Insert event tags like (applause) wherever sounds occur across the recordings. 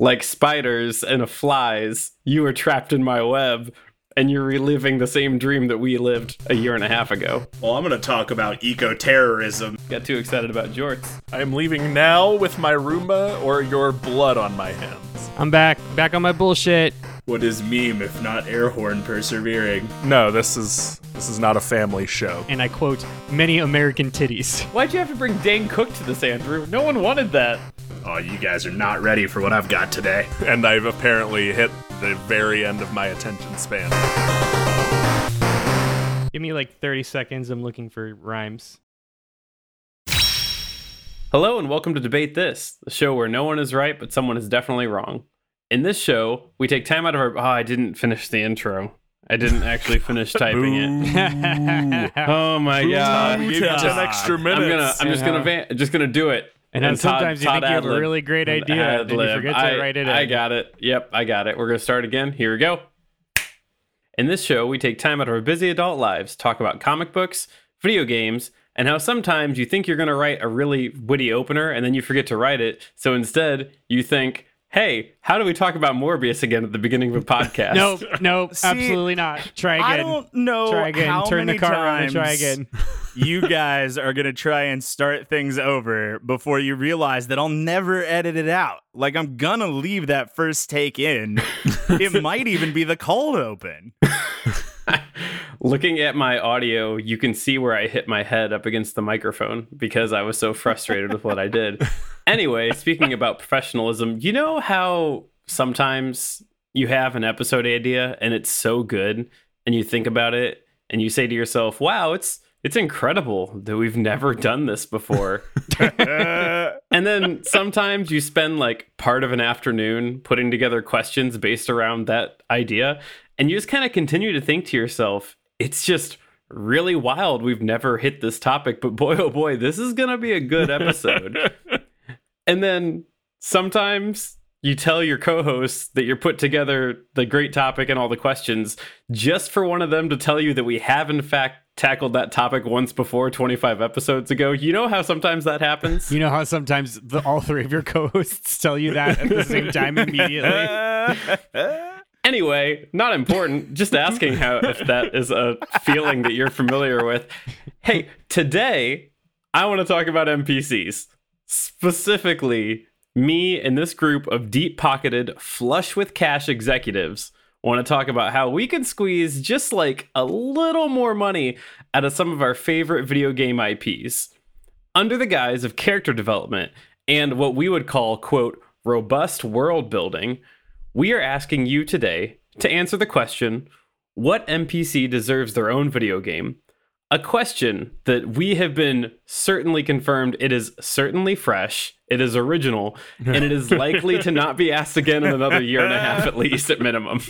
Like spiders and flies, you are trapped in my web, and you're reliving the same dream that we lived a year and a half ago. Well, I'm going to talk about eco terrorism. Got too excited about jorts. I am leaving now with my Roomba or your blood on my hands. I'm back, back on my bullshit. What is meme if not air horn persevering? No, this is this is not a family show. And I quote, many American titties. (laughs) Why'd you have to bring Dane Cook to this, Andrew? No one wanted that. Oh, you guys are not ready for what I've got today. (laughs) And I've apparently hit the very end of my attention span. Give me like 30 seconds. I'm looking for rhymes. Hello, and welcome to Debate This, the show where no one is right, but someone is definitely wrong. In this show, we take time out of our. Oh, I didn't finish the intro. I didn't actually finish typing it. (laughs) Oh my god! Give you 10 extra minutes. I'm gonna. I'm just gonna. Van, just gonna do it. And, then sometimes you think you have a really great idea, and you forget to I, write it I in. got it. Yep, I got it. We're gonna start again. Here we go. In this show, we take time out of our busy adult lives, talk about comic books, video games, and how sometimes you think you're going to write a really witty opener and then you forget to write it. So instead, you think, hey, how do we talk about Morbius again at the beginning of a podcast? Nope, (laughs) nope, See, absolutely not. Try again. I don't know Try again. how Turn the many car around times try again. (laughs) you guys are gonna try and start things over before you realize that I'll never edit it out. Like I'm gonna leave that first take in. (laughs) it might even be the cold open. Looking at my audio, you can see where I hit my head up against the microphone because I was so frustrated with what I did. Anyway, speaking about professionalism, you know how sometimes you have an episode idea and it's so good and you think about it and you say to yourself, "Wow, it's it's incredible that we've never done this before." (laughs) and then sometimes you spend like part of an afternoon putting together questions based around that idea and you just kind of continue to think to yourself, it's just really wild. We've never hit this topic, but boy, oh boy, this is going to be a good episode. (laughs) and then sometimes you tell your co hosts that you're put together the great topic and all the questions just for one of them to tell you that we have, in fact, tackled that topic once before 25 episodes ago. You know how sometimes that happens? You know how sometimes the, all three of your co-hosts tell you that at the same time immediately. (laughs) Anyway, not important. Just asking how if that is a feeling that you're familiar with. Hey, today I want to talk about NPCs. Specifically, me and this group of deep-pocketed, flush with cash executives want to talk about how we can squeeze just like a little more money out of some of our favorite video game IPs under the guise of character development and what we would call quote robust world building. We are asking you today to answer the question what npc deserves their own video game a question that we have been certainly confirmed it is certainly fresh it is original (laughs) and it is likely to not be asked again in another year and a half at least at minimum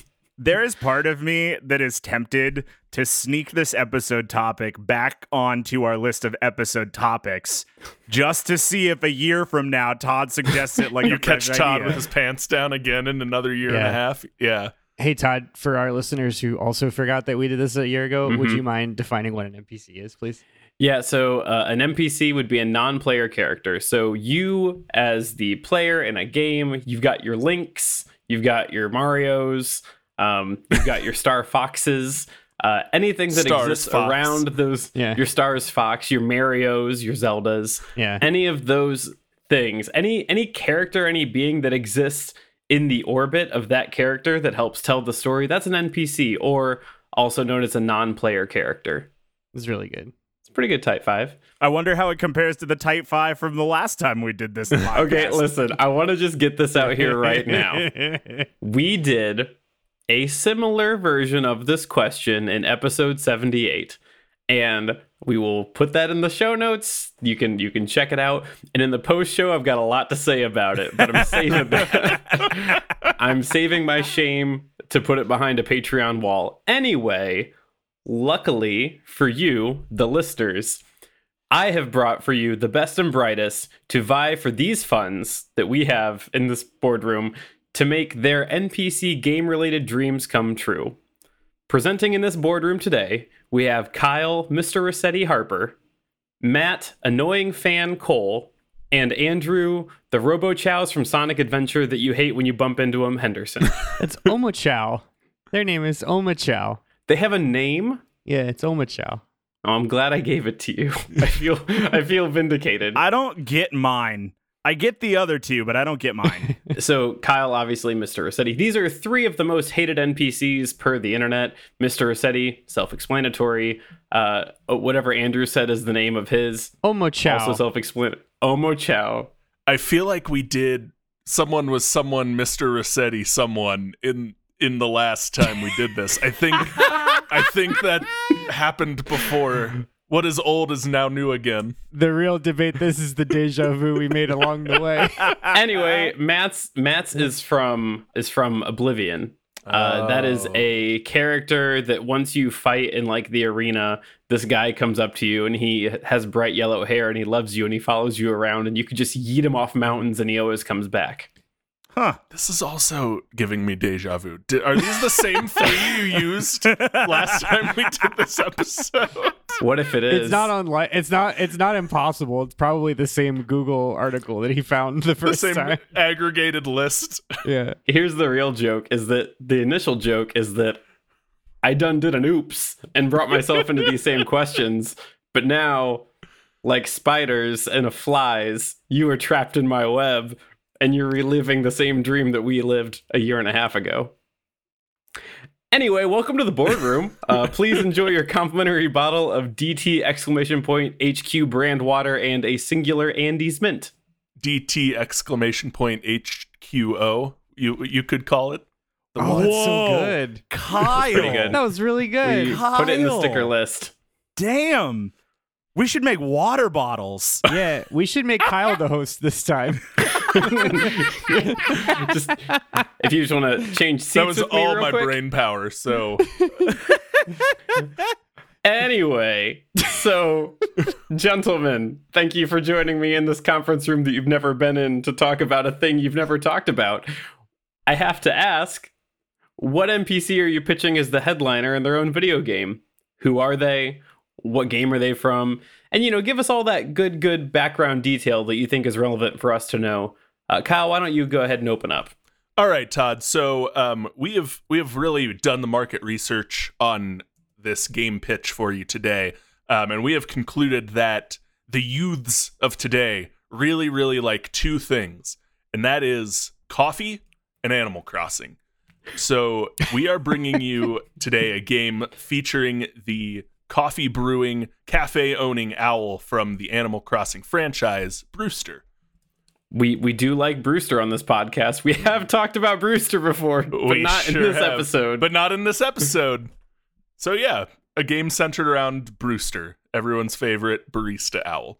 There is part of me that is tempted to sneak this episode topic back onto our list of episode topics just to see if a year from now Todd suggests it like (laughs) you a catch Todd idea. with his pants down again in another year and a half. Yeah. Hey, Todd, for our listeners who also forgot that we did this a year ago, would Mhm. you mind defining what an NPC is, please? Yeah, so uh, an NPC would be a non-player character. So you, as the player in a game, you've got your Links, you've got your Mario's, um, you've got your Star Foxes, uh, anything that Stars exists Fox. around those. Yeah. Your Stars Fox, your Mario's, your Zeldas, Yeah. any of those things, any any character, any being that exists in the orbit of that character that helps tell the story. That's an NPC, or also known as a non-player character. It was really good. It's a pretty good Type Five. I wonder how it compares to the Type 5 from the last time we did this. (laughs) Okay, listen, I want to just get this out here right now. (laughs) We did a similar version of this question in episode 78. And we will put that in the show notes. You can you can check it out. And in the post show, I've got a lot to say about it, but I'm saving that. (laughs) (laughs) I'm saving my shame to put it behind a Patreon wall. Anyway, luckily for you, the listers, I have brought for you the best and brightest to vie for these funds that we have in this boardroom to make their NPC game related dreams come true. Presenting in this boardroom today, we have Kyle, Mr. Resetti Harper, Matt, Annoying Fan Cole, And Andrew, the Robo Chows from Sonic Adventure that you hate when you bump into him, Henderson. (laughs) It's Omochao. Their name is Omochao. they have a name. Yeah, it's Omochao. Oh, I'm glad I gave it to you. (laughs) I feel I feel vindicated. I don't get mine. I get the other two, but I don't get mine. (laughs) so Kyle, obviously, Mr. Resetti. These are three of the most hated NPCs per the internet. Mr. Resetti, self-explanatory. Uh, whatever Andrew said is the name of his, Omochao. also self-explanatory. Omochao. I feel like we did someone was someone Mr. Resetti someone in in the last time we did this. I think (laughs) I think that happened before. What is old is now new again. the real debate. This is the deja vu we made along the way. (laughs) Anyway, Matt's Matt's is from is from Oblivion. Uh, That is Oh. a character that once you fight in like the arena, this guy comes up to you and he has bright yellow hair and he loves you and he follows you around and you could just yeet him off mountains and he always comes back. Huh. This is also giving me deja vu. Did, are these the same three you (laughs) used last time we did this episode? What if it is? It's not online. It's not. It's not impossible. It's probably the same Google article that he found the The first same time. aggregated list. Yeah. Here's the real joke: is that the initial joke is that I done did an oops and brought myself into these same questions, but now, like spiders and a flies, you are trapped in my web, and you're reliving the same dream that we lived a year and a half ago. Anyway, welcome to the boardroom. (laughs) Uh, please enjoy your complimentary bottle of DT exclamation point HQ brand water and a singular Andes mint. DT exclamation point HQO. You you could call it. The Oh, one- that's so good. Kyle. Pretty good. That was really We good. put it in the sticker list. Damn. We should make water bottles. (laughs) Yeah, we should make Kyle the host this time. (laughs) just if you just want to change seats that was all my quick. brain power. So Anyway, so gentlemen, thank you for joining me in this conference room that you've never been in to talk about a thing you've never talked about. I have to ask, what NPC are you pitching as the headliner in their own video game? Who are they? What game are they from? And you know, give us all that good, good background detail that you think is relevant for us to know. Uh, Kyle, why don't you go ahead and open up? All right, Todd. So um, we have we have really done the market research on this game pitch for you today, um, and we have concluded that the youths of today really, really like two things, and that is coffee and Animal Crossing. So we are bringing (laughs) you today a game featuring the coffee brewing, cafe owning owl from the Animal Crossing franchise, Brewster. We we do like Brewster on this podcast. We mm-hmm. have talked about Brewster before, but We not in this have, episode. But not in this episode. so yeah, a game centered around Brewster, everyone's favorite barista owl.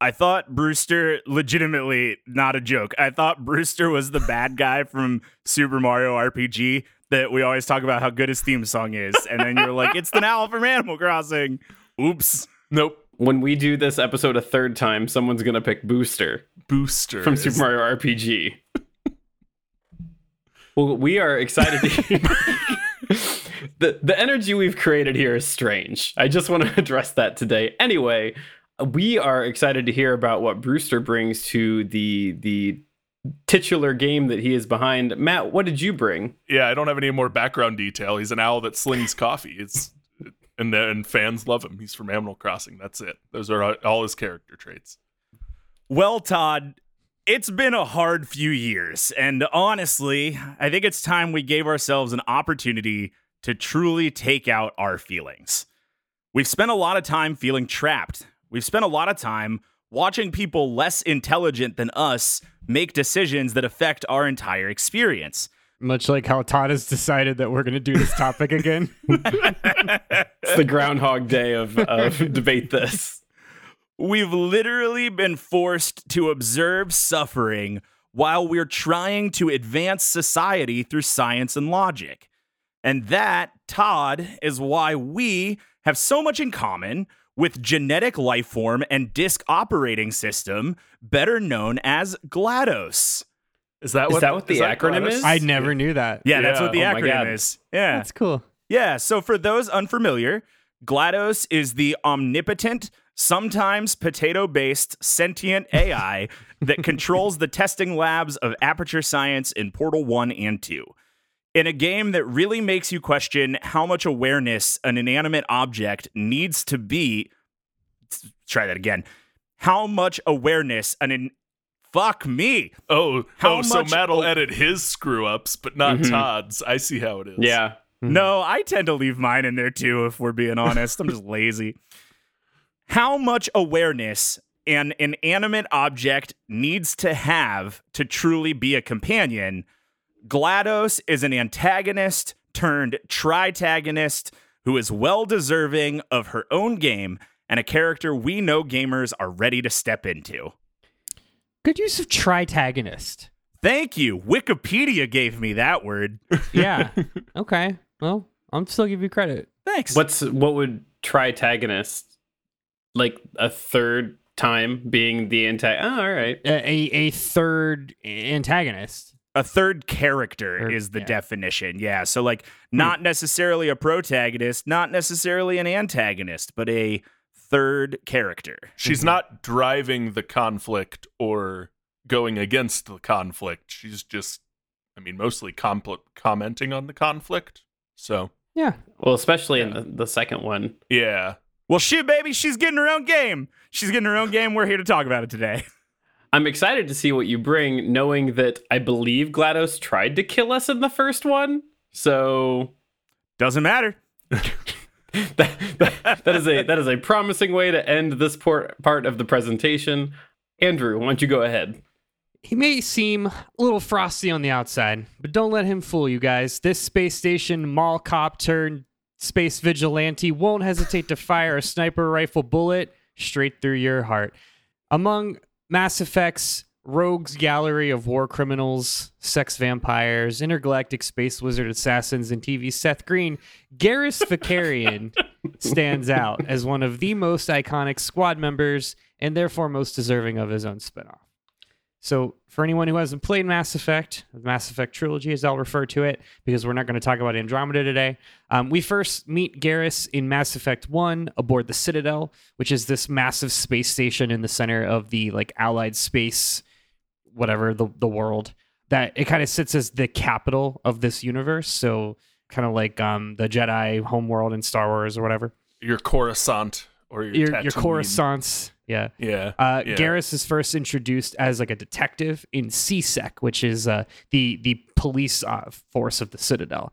I thought Brewster, legitimately not a joke. I thought Brewster was the bad guy from Super Mario RPG that we always talk about how good his theme song is. And then you're like, it's the owl from Animal Crossing. Oops. Nope. When we do this episode a third time, someone's gonna pick Booster Booster from Super Mario RPG. (laughs) well, we are excited to hear. (laughs) the the energy we've created here is strange. I just want to (laughs) address that today. Anyway, we are excited to hear about what Brewster brings to the the titular game that he is behind. Matt, what did you bring? Yeah, I don't have any more background detail. He's an owl that slings coffee. It's and and fans love him. He's from Animal Crossing. That's it. Those are all- all his character traits. Well, Todd, it's been a hard few years. And honestly, I think it's time we gave ourselves an opportunity to truly take out our feelings. We've spent a lot of time feeling trapped. We've spent a lot of time watching people less intelligent than us make decisions that affect our entire experience. Much like how Todd has decided that we're going to do this topic again. (laughs) It's the Groundhog Day of, of (laughs) debate this. We've literally been forced to observe suffering while we're trying to advance society through science and logic. And that, Todd, is why we have so much in common with genetic life form and disk operating system, better known as GLaDOS. Is that Is what that what the acronym Gladys? is? I never knew that. Yeah, that's what the Oh acronym is. Yeah. That's cool. Yeah, so for those unfamiliar, GLaDOS is the omnipotent sometimes potato based sentient AI (laughs) that controls the testing labs of Aperture Science in Portal 1 and 2. In a game that really makes you question how much awareness an inanimate object needs to be. Try that again. How much awareness an. In- Fuck me. Oh, How oh, so much- Matt will oh. edit his screw ups, but not Mhm. Todd's. I see how it is. Yeah. No, I tend to leave mine in there too, if we're being honest. I'm just lazy. How much awareness an inanimate object needs to have to truly be a companion? GLaDOS is an antagonist turned tritagonist who is well deserving of her own game and a character we know gamers are ready to step into. Good use of tritagonist. Thank you. Wikipedia gave me that word. (laughs) Yeah. okay. Well, I'll still give you credit. Thanks. What's what would tritagonist like a third time being the anti? Oh, all right. A, a, a third antagonist. a third character Or- is the yeah. definition. Yeah. So like not hmm. necessarily a protagonist, not necessarily an antagonist, but a third character. She's mm-hmm. not driving the conflict or going against the conflict. She's just, I mean, mostly compl- commenting on the conflict. So, Yeah. Well, especially in the, the second one. yeah. Well, shit, baby, she's getting her own game. She's getting her own game. We're here to talk about it today. (laughs) I'm excited to see what you bring, knowing that I believe GLaDOS tried to kill us in the first one. So Doesn't matter. (laughs) (laughs) that, that, that is a that is a promising way to end this por- part of the presentation. Andrew, why don't you go ahead? He may seem a little frosty on the outside, but don't let him fool you guys. This space station mall cop turned space vigilante won't hesitate to fire a sniper rifle bullet straight through your heart. Among Mass Effect's rogues gallery of war criminals, sex vampires, intergalactic space wizard assassins, and TV Seth Green, Garrus (laughs) Vakarian stands out as one of the most iconic squad members and therefore most deserving of his own spinoff. So, for anyone who hasn't played Mass Effect, the Mass Effect trilogy, as I'll refer to it, because we're not going to talk about Andromeda today, um, we first meet Garrus in Mass Effect 1 aboard the Citadel, which is this massive space station in the center of the like allied space, whatever, the, the world. That it kind of sits as the capital of this universe. So, kind of like um, the Jedi homeworld in Star Wars or whatever. Your Coruscant or your, Your, your. Coruscants. Yeah. Yeah. Uh, Yeah. Garrus is first introduced as like a detective in C-Sec, which is uh, the the police uh, force of the Citadel.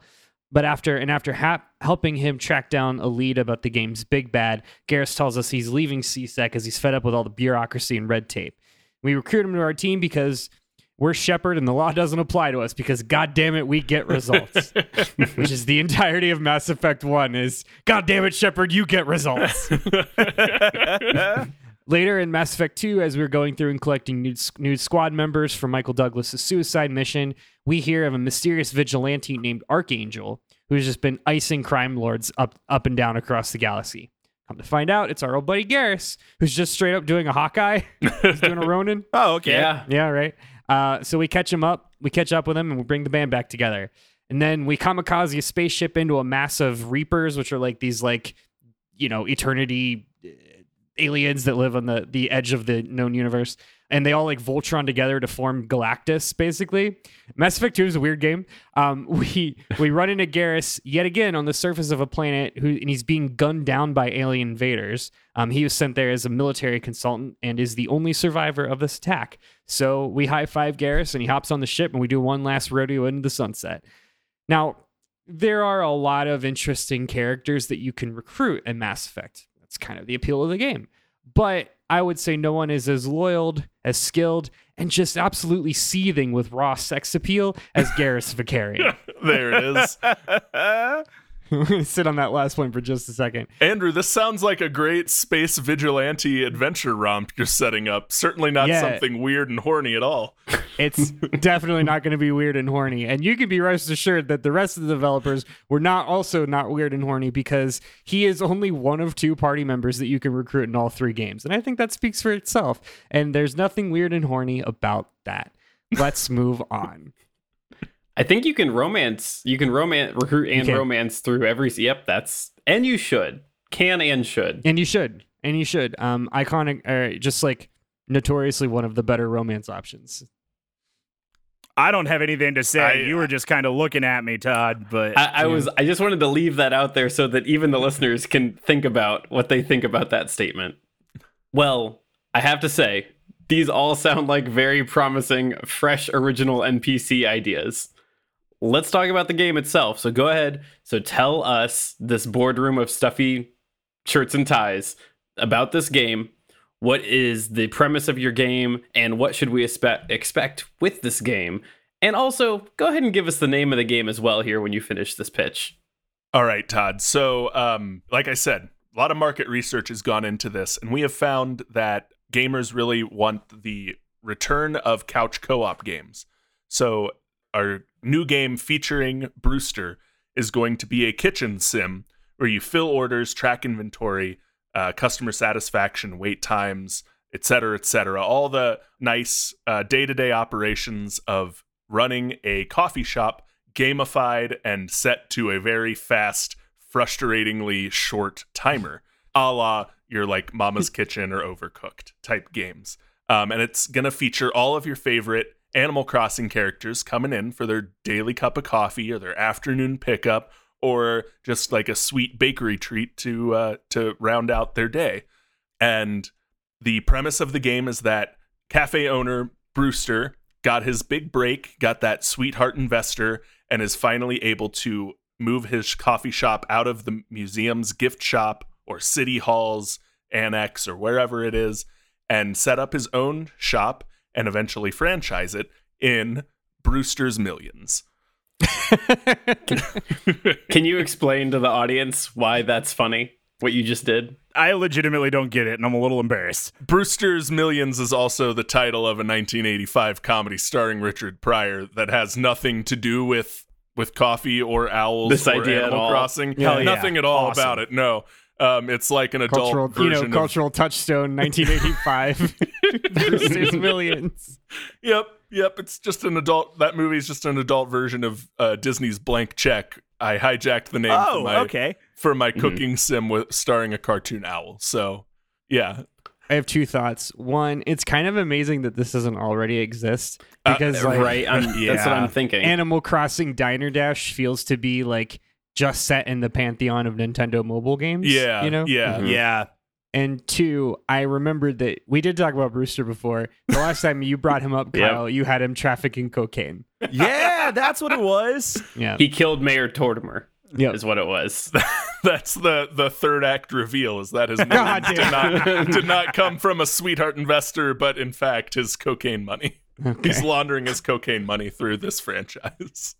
But after and after helping him track down a lead about the game's big bad, Garrus tells us he's leaving C-Sec because he's fed up with all the bureaucracy and red tape. We recruit him to our team because we're Shepard and the law (laughs) doesn't apply to us because god damn it we get results. (laughs) which is the entirety of Mass Effect 1 is god damn it Shepard you get results. (laughs) Later in Mass Effect 2, as we're going through and collecting new, new squad members for Michael Douglas's suicide mission, we hear of a mysterious vigilante named Archangel who's just been icing crime lords up, up and down across the galaxy. Come to find out, it's our old buddy Garrus, who's just straight up doing a Hawkeye. (laughs) He's doing a Ronin. (laughs) Oh, okay. Yeah. Yeah, right. Uh, so we catch him up, we catch up with him, and we bring the band back together. And then we kamikaze a spaceship into a mass of Reapers, which are like these like, you know, eternity uh, aliens that live on the the edge of the known universe, and they all like Voltron together to form Galactus. Basically, Mass Effect Two is a weird game. Um, (laughs) we we run into Garrus yet again on the surface of a planet, who and he's being gunned down by alien invaders. Um, he was sent there as a military consultant and is the only survivor of this attack. So we high five Garrus, and he hops on the ship, and we do one last rodeo into the sunset. Now, there are a lot of interesting characters that you can recruit in Mass Effect. That's kind of the appeal of the game. But I would say no one is as loyal, as skilled, and just absolutely seething with raw sex appeal as Garrus Vakarian. (laughs) there it is. (laughs) I'm going to sit on that last point for just a second. Andrew, this sounds like a great space vigilante adventure romp you're setting up. Certainly not Yeah. something weird and horny at all. It's (laughs) definitely not going to be weird and horny. And you can be rest assured that the rest of the developers were not also not weird and horny because he is only one of two party members that you can recruit in all three games. And I think that speaks for itself. And there's nothing weird and horny about that. Let's move on. I think you can romance. You can romance, recruit, and can. romance through every. Yep, that's and you should, can and should. And you should. and you should. Um, iconic, uh, just like notoriously one of the better romance options. I don't have anything to say. I- you were just kind of looking at me, Todd. But I, I was I just wanted to leave that out there so that even the listeners can think about what they think about that statement. Well, I have to say, these all sound like very promising, fresh, original NPC ideas. Let's talk about the game itself. So go ahead. So tell us this boardroom of stuffy shirts and ties about this game. What is the premise of your game, and what should we expect expect with this game? And also, go ahead and give us the name of the game as well here when you finish this pitch. All right, Todd. So, um, like I said, a lot of market research has gone into this, and we have found that gamers really want the return of couch co op games. So, our new game featuring Brewster is going to be a kitchen sim where you fill orders, track inventory, uh, customer satisfaction, wait times, et cetera, et cetera. All the nice day to day operations of running a coffee shop gamified and set to a very fast, frustratingly short timer, a la your like Mama's (laughs) Kitchen or Overcooked type games. Um, and it's going to feature all of your favorite Animal Crossing characters coming in for their daily cup of coffee or their afternoon pickup or just like a sweet bakery treat to uh, to round out their day. And the premise of the game is that cafe owner Brewster got his big break, got that sweetheart investor, and is finally able to move his coffee shop out of the museum's gift shop or city hall's annex or wherever it is and set up his own shop and eventually franchise it in Brewster's Millions. (laughs) Can you explain to the audience why that's funny? What you just did? I legitimately don't get it, and I'm a little embarrassed. Brewster's Millions is also the title of a 1985 comedy starring Richard Pryor that has nothing to do with with coffee or owls This or idea at Animal all. Crossing. Hell yeah. Nothing at all Awesome. about it. No. Um, it's like an adult cultural, version you know, of cultural touchstone, 1985. Brewster's (laughs) Millions. Yep, yep. It's just an adult. That movie's just an adult version of uh, Disney's Blank Check. I hijacked the name Oh, for my okay. for my Mm-hmm. cooking sim with starring a cartoon owl. So, yeah, I have two thoughts. One, it's kind of amazing that this doesn't already exist Uh, because like right. I'm, That's what I'm thinking. Animal Crossing Diner Dash feels to be like just set in the pantheon of Nintendo mobile games. yeah, you know. yeah. Mhm. Yeah. And two, I remembered that we did talk about Brewster before. The last time you brought him up, (laughs) Yep. Kyle, you had him trafficking cocaine. (laughs) Yeah, that's what it was. Yeah. he killed Mayor Tortimer. Yep. Is what it was. (laughs) That's the the third act reveal. Is that his God millions did not did not come from a sweetheart investor, but in fact his cocaine money. Okay. He's laundering his cocaine money through this franchise.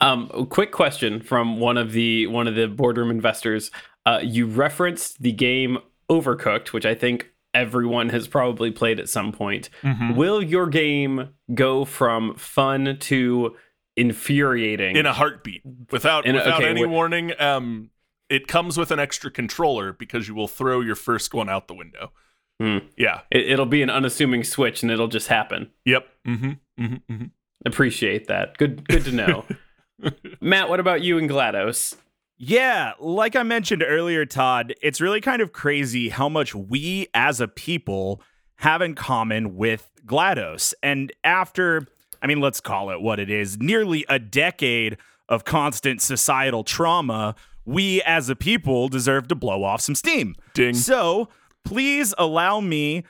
Um, quick question from one of the one of the boardroom investors. Uh, you referenced the game Overcooked, which I think everyone has probably played at some point. Will your game go from fun to infuriating? in a heartbeat without a- without okay, any what- warning. Um, it comes with an extra controller because you will throw your first one out the window. Hmm. Yeah. it, it'll be an unassuming switch, and it'll just happen. Yep. Mm-hmm. Mm-hmm. Appreciate that. Good, good to know. (laughs) Matt, what about you and Glados? Yeah, like I mentioned earlier, Todd, it's really kind of crazy how much we as a people have in common with GLaDOS. And after, I mean, let's call it what it is, nearly a decade of constant societal trauma, we as a people deserve to blow off some steam. Ding. So please allow me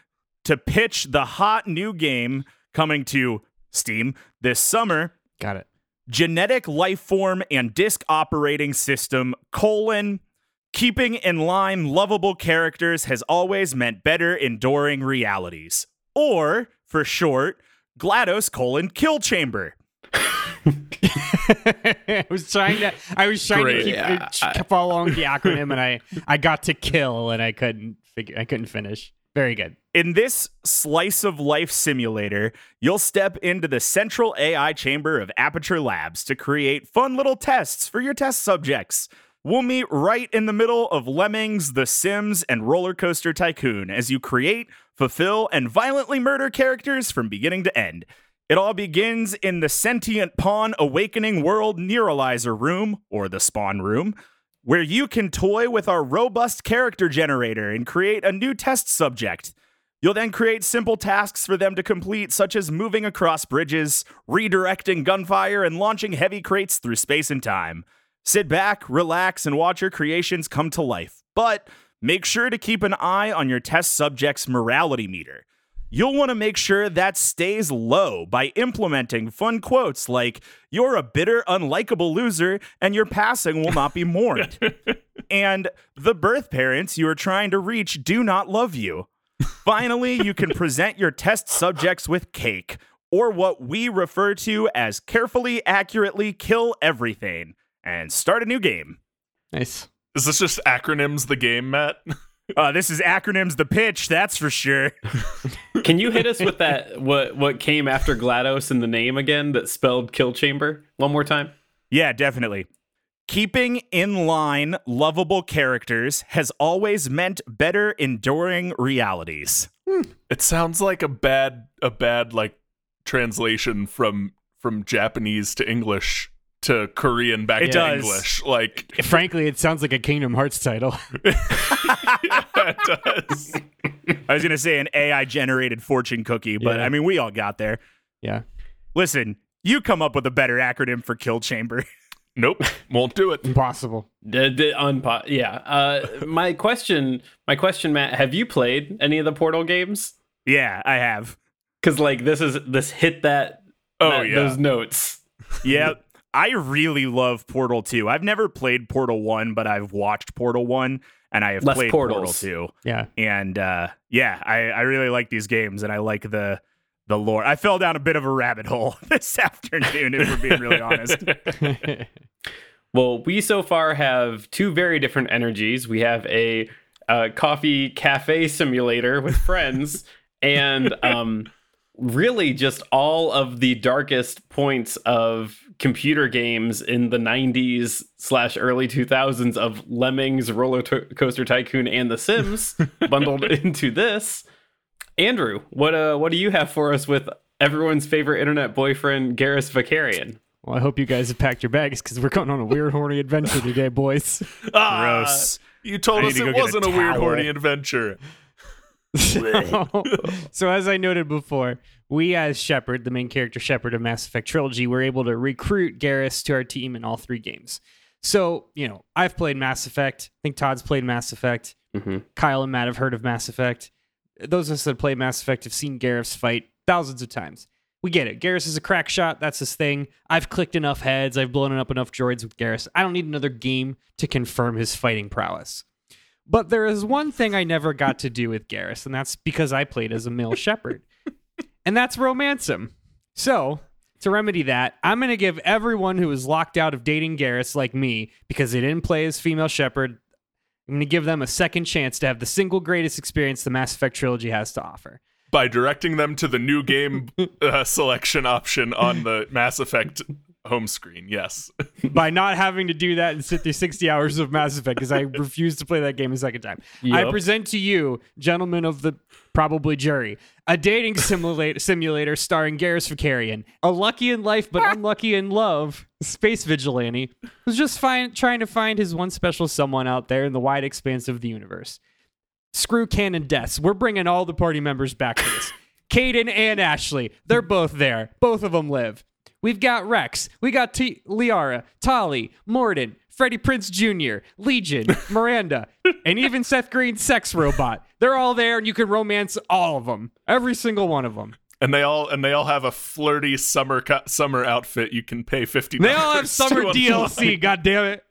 to pitch the hot new game coming to Steam this summer Got it. genetic life form and disk operating system colon keeping in line lovable characters has always meant better enduring realities or for short glados colon kill chamber (laughs) I was trying to. I was trying Great. to keep Yeah, ch- follow along the acronym, and I I got to kill, and I couldn't figure. I couldn't finish. Very good. in this slice of life simulator you'll step into the central ai chamber of aperture labs to create fun little tests for your test subjects We'll meet right in the middle of Lemmings, The Sims, and Roller Coaster Tycoon as you create, fulfill, and violently murder characters from beginning to end. It all begins in the Sentient Pawn Awakening World Neuralizer Room, or the Spawn Room, where you can toy with our robust character generator and create a new test subject. You'll then create simple tasks for them to complete, such as moving across bridges, redirecting gunfire, and launching heavy crates through space and time. Sit back, relax, and watch your creations come to life. But make sure to keep an eye on your test subject's morality meter. You'll want to make sure that stays low by implementing fun quotes like, You're a bitter, unlikable loser, and your passing will not be mourned. (laughs) and the birth parents you are trying to reach do not love you. Finally, you can present your test subjects with cake, or what we refer to as carefully, accurately kill everything, and start a new game. Nice. Is this just acronyms the game, Matt? (laughs) (laughs) Uh, this is acronyms the pitch, that's for sure. (laughs) Can you hit us with that? What what came after GLaDOS in the name again? That spelled kill chamber one more time. Yeah, definitely. Keeping in line lovable characters has always meant better enduring realities. It sounds like a bad a bad like translation from from Japanese to English to Korean back It to does. English. Like Frankly, it sounds like a Kingdom Hearts title. (laughs) it does. I was going to say an AI generated fortune cookie, but Yeah. I mean, we all got there. yeah. Listen, you come up with a better acronym for kill chamber. (laughs) Nope, won't do it. Impossible. The, the unpo- yeah. Uh, my question, my question, Matt, have you played any of the Portal games? yeah, I have. Because like this is this hit that, Oh that- yeah. those notes. Yeah. I really love Portal 2. I've never played Portal 1, but I've watched Portal 1 and I have Less played portals. Portal 2. Yeah. And uh, yeah, I, I really like these games and I like the the lore. I fell down a bit of a rabbit hole (laughs) this afternoon, if we're being really honest. (laughs) Well, we so far have two very different energies. We have a uh, coffee cafe simulator with friends, (laughs) and um, really just all of the darkest points of computer games in the 90s slash early 2000s of Lemmings, Roller To- Coaster Tycoon, and The Sims (laughs) bundled into this. Andrew, what uh, what do you have for us with everyone's favorite internet boyfriend, Garrus Vakarian? Well, I hope you guys have packed your bags because we're going on a weird, horny adventure today, boys. (laughs) Ah, Gross. You told I us to it go get a wasn't a, weird horny adventure. (laughs) so, so as I noted before, we as Shepard, the main character Shepard of Mass Effect trilogy, were able to recruit Garrus to our team in all three games. So, you know, I've played Mass Effect. I think Todd's played Mass Effect. Mhm. Kyle and Matt have heard of Mass Effect. Those of us that play Mass Effect have seen Garrus fight thousands of times. We get it. Garrus is a crack shot. That's his thing. I've clicked enough heads. I've blown up enough droids with Garrus. I don't need another game to confirm his fighting prowess. But there is one thing I never got to do with Garrus, and that's because I played as a male (laughs) Shepard. And that's romance him. So, to remedy that, I'm going to give everyone who is locked out of dating Garrus like me because they didn't play as female Shepard, I'm going to give them a second chance to have the single greatest experience the Mass Effect trilogy has to offer. By directing them to the new game (laughs) uh, selection option on the Mass Effect home screen. Yes. (laughs) By not having to do that and sit through 60 hours of Mass Effect because I (laughs) refuse to play that game a second time. I present to you, gentlemen of the probably jury, a dating simulator, (laughs) simulator starring Garrus Vakarian, a lucky in life but unlucky in love space vigilante who's just find, trying to find his one special someone out there in the wide expanse of the universe. Screw canon deaths. We're bringing all the party members back to this. Kaidan and Ashley, they're both there. Both of them live. We've got Wrex. We got T- Liara, Tali, Mordin, Freddie Prinze Jr., Legion, (laughs) Miranda, and even Seth Green's sex robot. They're all there, and you can romance all of them. Every single one of them. And they all and they all have a flirty summer co- summer outfit. You can pay fifty. They all have summer DLC. God damn it!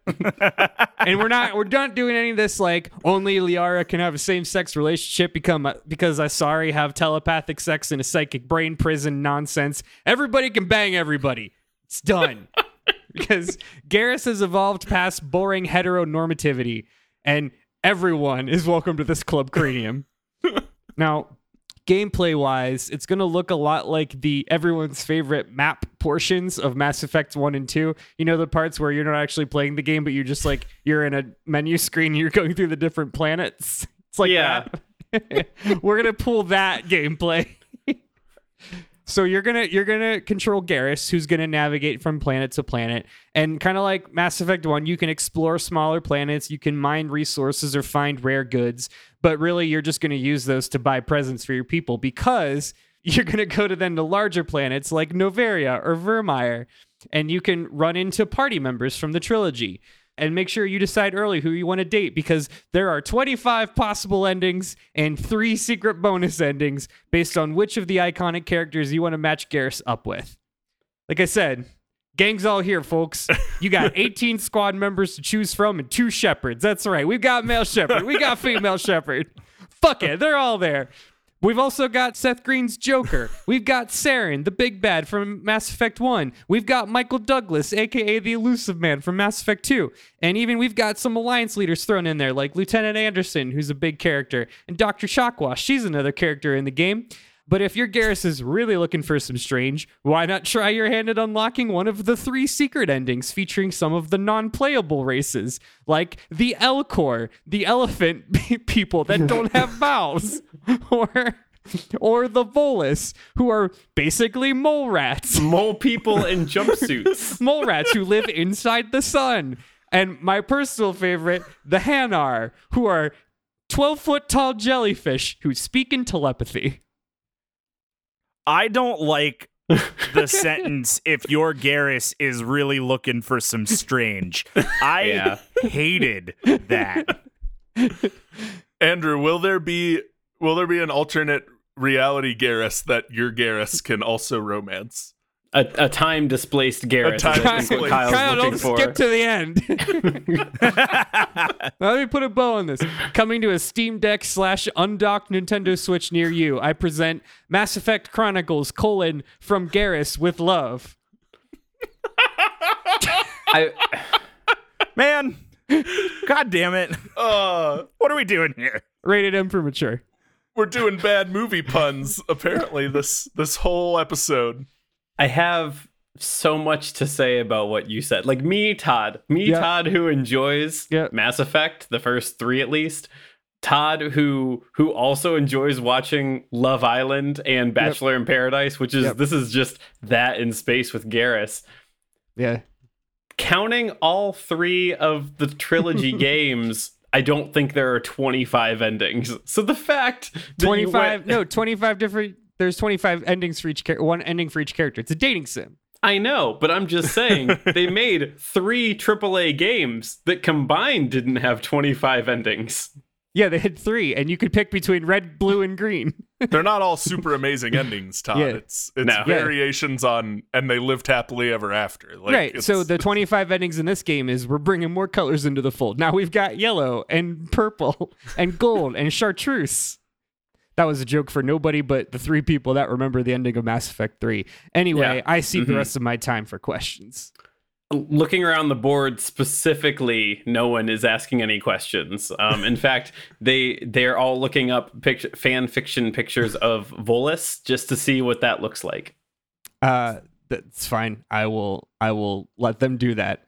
and we're not we're not doing any of this like only Liara can have a same sex relationship become because I sorry have telepathic sex in a psychic brain prison nonsense. Everybody can bang everybody. It's done. (laughs) because Garrus has evolved past boring heteronormativity, and everyone is welcome to this club cranium. (laughs) now, gameplay wise, it's going to look a lot like the everyone's favorite map portions of Mass Effect 1 and 2. You know, the parts where you're not actually playing the game, but you're just like, you're in a menu screen, you're going through the different planets. (laughs) It's like Yeah. (laughs) We're going to pull that gameplay. (laughs) So you're gonna you're gonna control Garrus, who's gonna navigate from planet to planet, and kind of like Mass Effect One, you can explore smaller planets, you can mine resources or find rare goods, but really you're just gonna use those to buy presents for your people because (laughs) you're gonna go to then the larger planets like Noveria or Virmire, and you can run into party members from the trilogy and make sure you decide early who you want to date because there are 25 possible endings and three secret bonus endings based on which of the iconic characters you want to match Garrus up with. Like I said, gang's all here, folks. You got (laughs) 18 squad members to choose from and two Shepards. That's right. We've got male Shepard, we got female Shepard. Fuck it, they're all there. We've also got Seth Green's Joker. We've got Saren, the big bad from Mass Effect 1. We've got Michael Douglas, aka the Illusive Man from Mass Effect 2. And even we've got some Alliance leaders thrown in there, like Lieutenant Anderson, who's a big character, and Dr. Chakwas, she's another character in the game. But if your Garrus is really looking for some strange, why not try your hand at unlocking one of the three secret endings featuring some of the non playable races, like the Elcor, the elephant (laughs) people that don't have (laughs) mouths, or. Or the Volus, who are basically mole rats. (laughs) Mole people in jumpsuits. mole rats who live inside the sun. And my personal favorite, the Hanar, who are 12 foot tall jellyfish who speak in telepathy. I don't like the (laughs) sentence if your Garrus is really looking for some strange. I Yeah. hated that. (laughs) Andrew, will there be will there be an alternate reality Garrus that your Garrus can also romance? A, a time displaced Garrus. A is, I think, what time-displaced- Kyle's Kyle, looking don't for. skip to the end. (laughs) Let me put a bow on this. Coming to a Steam Deck slash undocked Nintendo Switch near you, I present Mass Effect Chronicles: colon from Garrus with love. I, Man, god damn it. Uh, What are we doing here? Rated M for mature. we're doing bad movie puns apparently this this whole episode. I have so much to say about what you said. Like me, Todd. Me, Yeah. Todd, who enjoys Yeah. Mass Effect, the first three at least. Todd, who who also enjoys watching Love Island and Bachelor in Paradise, which is Yep. this is just that in space with Garrus. Yeah. Counting all three of the trilogy (laughs) games, I don't think there are 25 endings. So the fact 25 went- no 25 different there's 25 endings for each char- one ending for each character it's a dating sim I know, but I'm just saying (laughs) they made three AAA games that combined didn't have 25 endings. yeah they had three and you could pick between red blue and green (laughs) They're not all super amazing endings, Todd. Yeah. It's it's No. variations on and they lived happily ever after. Like, right so the 25 endings in this game is we're bringing more colors into the fold now we've got yellow and purple and gold and chartreuse that was a joke for nobody but the three people that remember the ending of mass effect 3 anyway Yeah. i see the Mhm. rest of my time for questions Looking around the board specifically, no one is asking any questions. Um, in (laughs) fact, they they're all looking up picture, fan fiction pictures of Volus just to see what that looks like. uh that's fine i will i will let them do that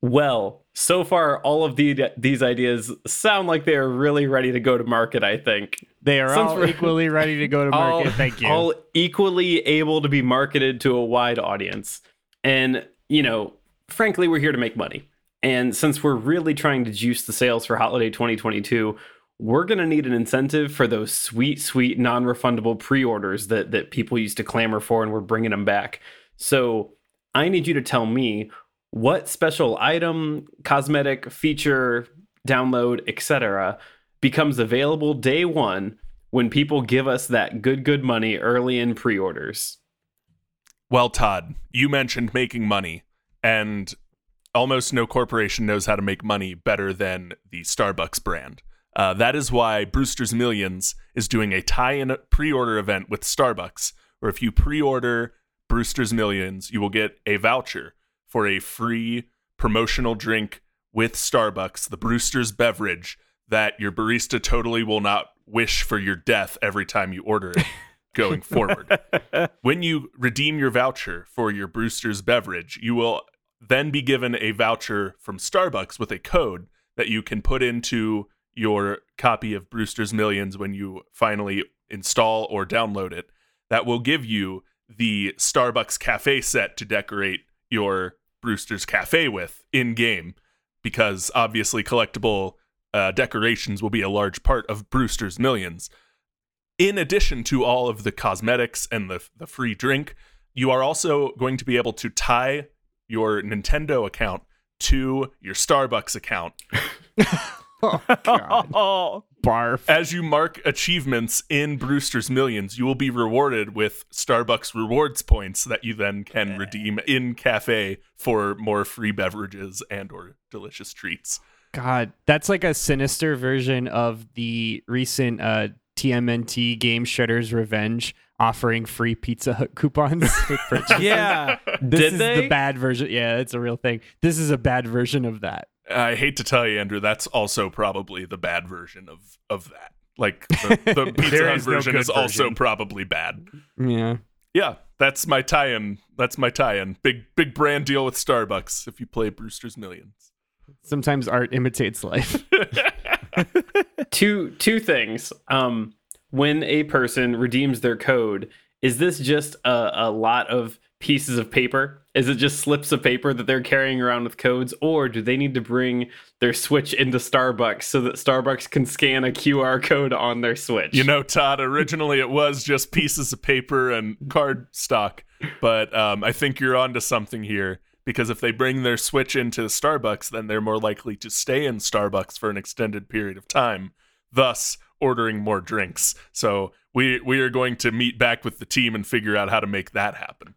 Well, so far, all of the these ideas sound like they are really ready to go to market. I think they are Since all equally ready to go to (laughs) market all, thank you all equally able to be marketed to a wide audience. And, you know, frankly, we're here to make money. And since we're really trying to juice the sales for holiday 2022, we're going to need an incentive for those sweet, sweet non refundable pre orders that, that people used to clamor for, and we're bringing them back. So I need you to tell me what special item, cosmetic, feature, download, etc., becomes available day one when people give us that good, good money early in pre orders. Well, Todd, you mentioned making money, and almost no corporation knows how to make money better than the Starbucks brand. Uh, that is why Brewster's Millions is doing a tie in pre order event with Starbucks, where if you pre order Brewster's Millions, you will get a voucher for a free promotional drink with Starbucks, the Brewster's beverage that your barista totally will not wish for your death every time you order it (laughs) going forward. when you redeem your voucher for your Brewster's beverage, you will then be given a voucher from Starbucks with a code that you can put into your copy of Brewster's Millions when you finally install or download it. That will give you the Starbucks cafe set to decorate your Brewster's Cafe with in game, because obviously collectible uh, decorations will be a large part of Brewster's Millions. In addition to all of the cosmetics and the, the free drink, you are also going to be able to tie your Nintendo account to your Starbucks account. (laughs) Oh, God. (laughs) Barf. As you mark achievements in Brewster's Millions, you will be rewarded with Starbucks rewards points that you then can redeem in cafe for more free beverages and or delicious treats. God, that's like a sinister version of the recent uh, TMNT game Shredder's Revenge offering free Pizza Hut coupons. with (laughs) purchase. yeah. this Did is they? the bad version. Yeah, it's a real thing. This is a bad version of that. I hate to tell you, Andrew, that's also probably the bad version of of that. Like the, (laughs) the Pizza Hut is no version good is also probably bad. Yeah. Yeah, that's my tie-in. That's my tie-in. Big big brand deal with Starbucks if you play Brewster's Millions. Sometimes art imitates life. (laughs) (laughs) two two things. Um, when a person redeems their code, is this just a, a lot of pieces of paper? Is it just slips of paper that they're carrying around with codes, or do they need to bring their Switch into Starbucks so that Starbucks can scan a QR code on their Switch? You know, Todd, originally it was just pieces of paper and card stock, but um, I think you're onto something here because if they bring their Switch into Starbucks, then they're more likely to stay in Starbucks for an extended period of time, thus ordering more drinks. So we we are going to meet back with the team and figure out how to make that happen.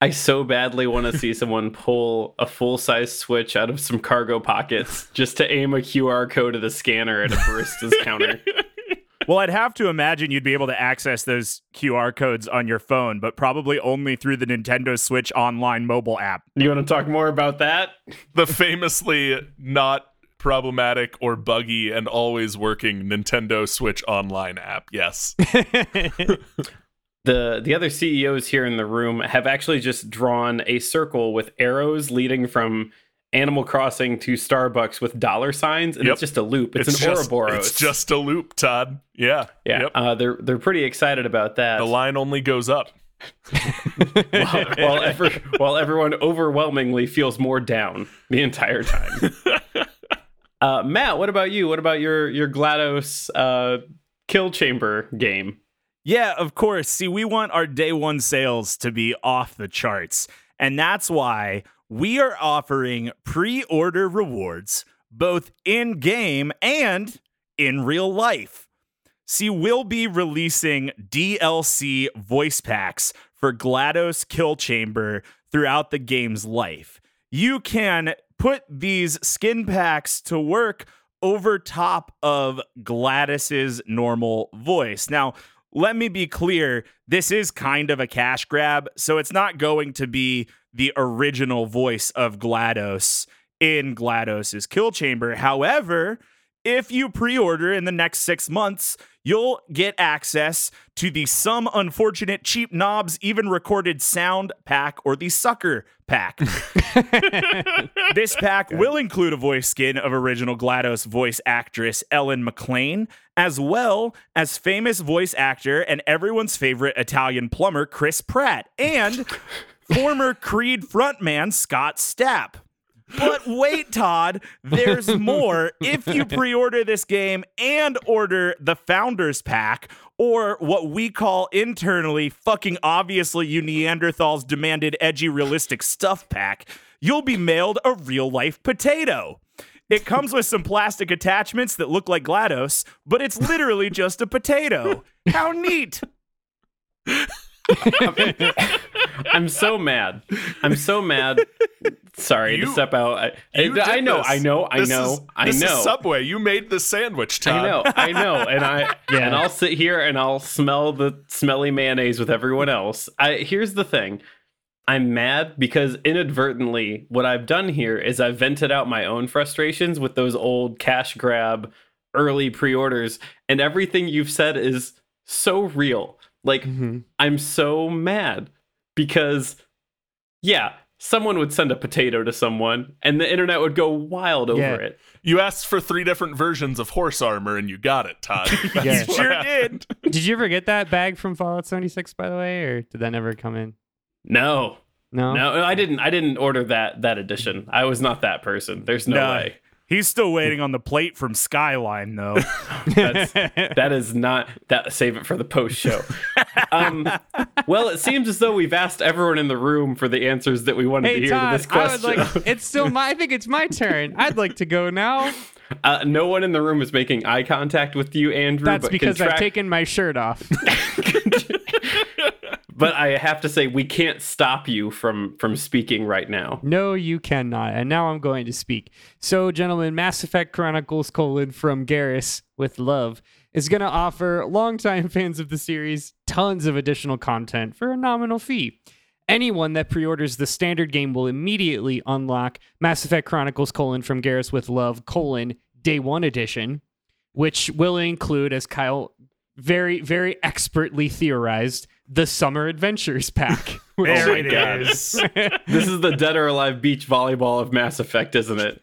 I so badly want to see someone pull a full size Switch out of some cargo pockets just to aim a QR code at a scanner at a barista's (laughs) counter. Well, I'd have to imagine you'd be able to access those QR codes on your phone, but probably only through the Nintendo Switch online mobile app. You want to talk more about that? The famously not problematic or buggy and always working Nintendo Switch online app. Yes. (laughs) the the other CEOs here in the room have actually just drawn a circle with arrows leading from Animal Crossing to Starbucks with dollar signs, and Yep. it's just a loop. It's, an just, Ouroboros. It's just a loop, Todd. Yeah. yeah. Yep. Uh, they're they're pretty excited about that. the line only goes up. while, while, while everyone overwhelmingly feels more down the entire time. (laughs) uh, Matt, what about you? What about your your GLaDOS uh, kill chamber game? Yeah, of course. See, we want our day one sales to be off the charts. And that's why we are offering pre order rewards both in game and in real life. See, we'll be releasing DLC voice packs for GLaDOS Kill Chamber throughout the game's life. You can put these skin packs to work over top of GLaDOS's normal voice. Now, let me be clear, this is kind of a cash grab, so it's not going to be the original voice of GLaDOS in GLaDOS's kill chamber. However, if you pre-order in the next 6 months, you'll get access to the some unfortunate cheap knobs even recorded sound pack or the sucker pack. (laughs) this pack will include a voice skin of original GLaDOS voice actress Ellen McLain, as well as famous voice actor and everyone's favorite Italian plumber Chris Pratt, and (laughs) former Creed frontman Scott Stapp. But wait, Todd, there's (laughs) more. If you (laughs) pre order this game and order the Founders Pack, or what we call internally, fucking obviously, you Neanderthals demanded edgy realistic stuff pack, you'll be mailed a real life potato. It comes with some plastic attachments that look like GLaDOS, but it's literally just a potato. How neat! (laughs) (laughs) I'm so mad. I'm so mad. Sorry to step out. I, You I did know, this. I know, I This know, is- I this know. Is Subway, you made the sandwich, Todd. I know, I know, and I (laughs) yeah. and I'll sit here and I'll smell the smelly mayonnaise with everyone else. I here's the thing. I'm mad because inadvertently what I've done here is I've vented out my own frustrations with those old cash grab early pre-orders and everything you've said is so real. Like Mhm. I'm so mad because yeah, someone would send a potato to someone, and the internet would go wild over Yeah. it. You asked for three different versions of horse armor, and you got it, Todd. That's (laughs) Yeah. Sure (laughs) happened. Did you ever get that bag from Fallout 76, by the way, or did that never come in? No, No. no, I didn't. I didn't order that that edition. I was not that person. There's no, No. way. He's still waiting on the plate from Skyline, though. (laughs) That's, (laughs) that is not that. Save it for the post show. Um, well, it seems as though we've asked everyone in the room for the answers that we wanted to hear Todd, to this I would question. like. It's still my. I think it's my turn. I'd like to go now. (laughs) uh, no one in the room is making eye contact with you, Andrew. That's but because I've taken my shirt off. But I have to say, we can't stop you from from speaking right now. No, you cannot. And now I'm going to speak. So, gentlemen, Mass Effect Chronicles colon from Garrus with love is going to offer longtime (laughs) fans of the series tons of additional content for a nominal fee. Anyone that pre-orders the standard game will immediately unlock Mass Effect Chronicles colon from Garrus with love colon day one edition, which will include, as Kyle very, very expertly theorized, the Summer Adventures pack. (laughs) which- There my it God. is. (laughs) This is the dead or alive beach volleyball of Mass Effect, isn't it?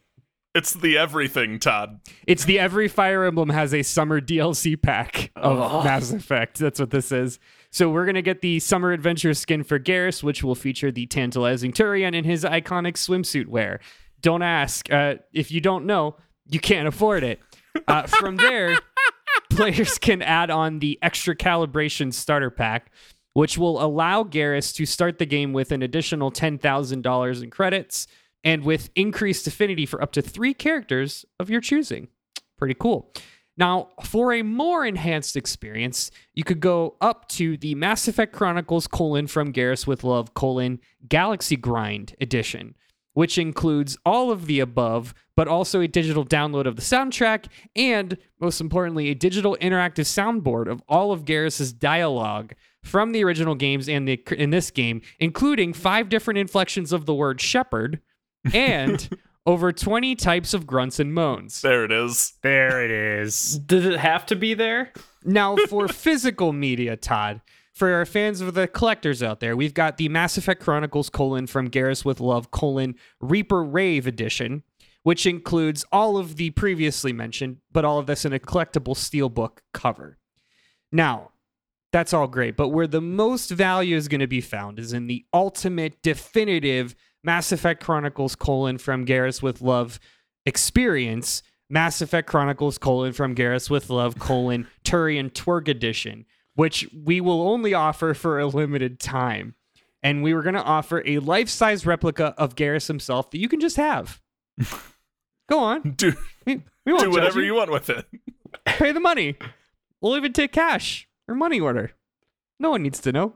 It's the everything, Todd. It's the every Fire Emblem has a summer DLC pack of Oh. Mass Effect. That's what this is. So we're gonna get the summer adventure skin for Garrus, which will feature the tantalizing Turian in his iconic swimsuit wear. Don't ask. Uh, if you don't know, you can't afford it. Uh, from there, (laughs) players can add on the extra calibration starter pack, which will allow Garrus to start the game with an additional $10,000 in credits and with increased affinity for up to three characters of your choosing. Pretty cool. Now, for a more enhanced experience, you could go up to the Mass Effect Chronicles colon from Garrus with Love colon Galaxy Grind edition, which includes all of the above, but also a digital download of the soundtrack and, most importantly, a digital interactive soundboard of all of Garrus's dialogue from the original games and the in this game, including five different inflections of the word Shepard and (laughs) over 20 types of grunts and moans. There it is. There it is. Does it have to be there? Now, for (laughs) physical media, Todd, for our fans of the collectors out there, we've got the Mass Effect Chronicles colon from Garrus with Love colon Reaper Rave edition, which includes all of the previously mentioned, but all of this in a collectible steelbook cover. Now, that's all great, but where the most value is going to be found is in the ultimate definitive Mass Effect Chronicles colon from Garrus with Love experience, Mass Effect Chronicles colon from Garrus with Love colon Turian Twerk edition, which we will only offer for a limited time. And we were going to offer a life size replica of Garrus himself that you can just have. (laughs) Go on. Do, We, we do whatever you. you want with it. (laughs) Pay the money. We'll even take cash or money order. No one needs to know.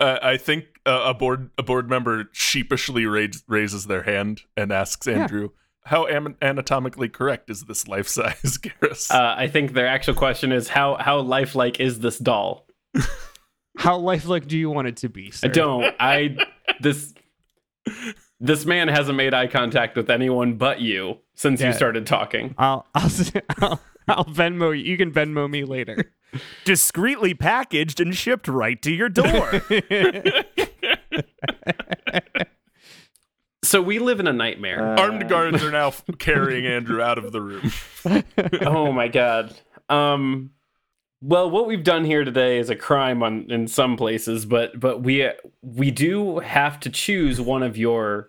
Uh, I think uh, a board a board member sheepishly raise, raises their hand and asks Andrew, "How am- anatomically correct is this life size (laughs) Garrus?" Uh, I think their actual question is how how lifelike is this doll? How lifelike do you want it to be? Sir? I don't. I this this man hasn't made eye contact with anyone but you since Yeah. you started talking. I'll I'll (laughs) I'll, I'll Venmo you. You can Venmo me later. (laughs) Discreetly packaged and shipped right to your door. So we live in a nightmare. Armed guards are now carrying Andrew out of the room. (laughs) oh my god. Um well what we've done here today is a crime on in some places, but but we we do have to choose one of your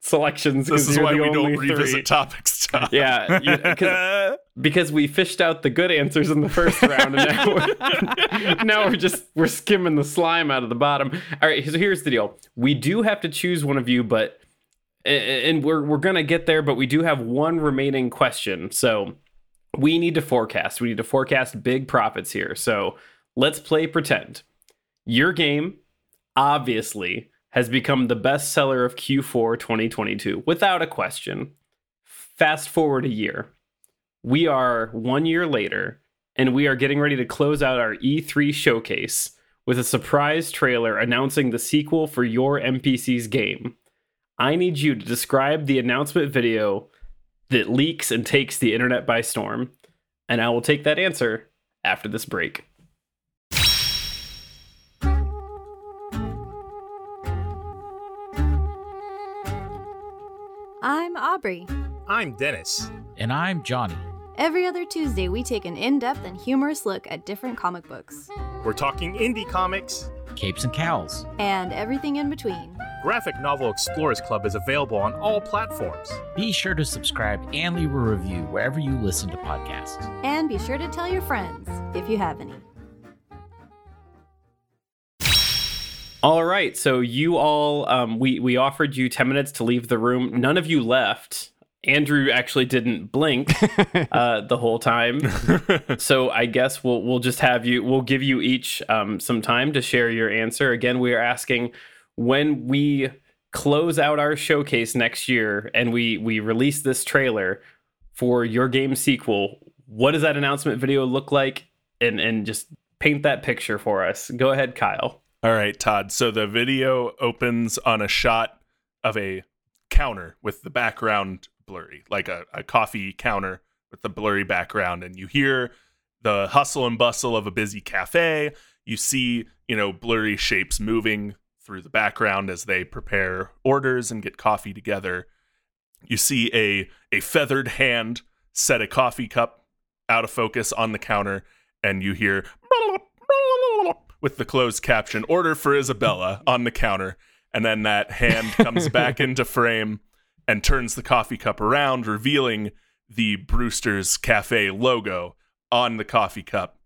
selections. This 'cause is why we don't only revisit topics. Tom. Yeah, you- 'cause- (laughs) because we fished out the good answers in the first round, and now we're, (laughs) now we're just we're skimming the slime out of the bottom. All right, so here's the deal: we do have to choose one of you, but and we're we're gonna get there, but we do have one remaining question. So we need to forecast. We need to forecast big profits here. So let's play pretend. Your game obviously has become the best seller of Q4 2022 without a question. Fast forward a year. We are one year later, and we are getting ready to close out our E3 showcase with a surprise trailer announcing the sequel for your NPC's game. I need you to describe the announcement video that leaks and takes the internet by storm, and I will take that answer after this break. I'm Aubrey. I'm Dennis. And I'm Johnny. Every other Tuesday, we take an in depth and humorous look at different comic books We're talking indie comics. Capes and Cowls. and everything in between. Graphic Novel Explorers Club is available on all platforms. Be sure to subscribe and leave a review wherever you listen to podcasts. And be sure to tell your friends if you have any. All right, so you all, um, we we offered you ten minutes to leave the room. None of you left. Andrew actually didn't blink (laughs) uh, the whole time, (laughs) so I guess we'll we'll just have you. We'll give you each um, some time to share your answer. Again, we are asking when we close out our showcase next year and we we release this trailer for your game sequel. What does that announcement video look like? And and just paint that picture for us. Go ahead, Kyle. All right, Todd. So the video opens on a shot of a counter with the background blurry, like a, a coffee counter with the blurry background. And you hear the hustle and bustle of a busy cafe. You see, you know, blurry shapes moving through the background as they prepare orders and get coffee together. You see a, a feathered hand set a coffee cup out of focus on the counter, and you hear with the closed caption order for Isabella (laughs) on the counter. And then that hand comes back (laughs) into frame and turns the coffee cup around, revealing the Brewster's Cafe logo on the coffee cup.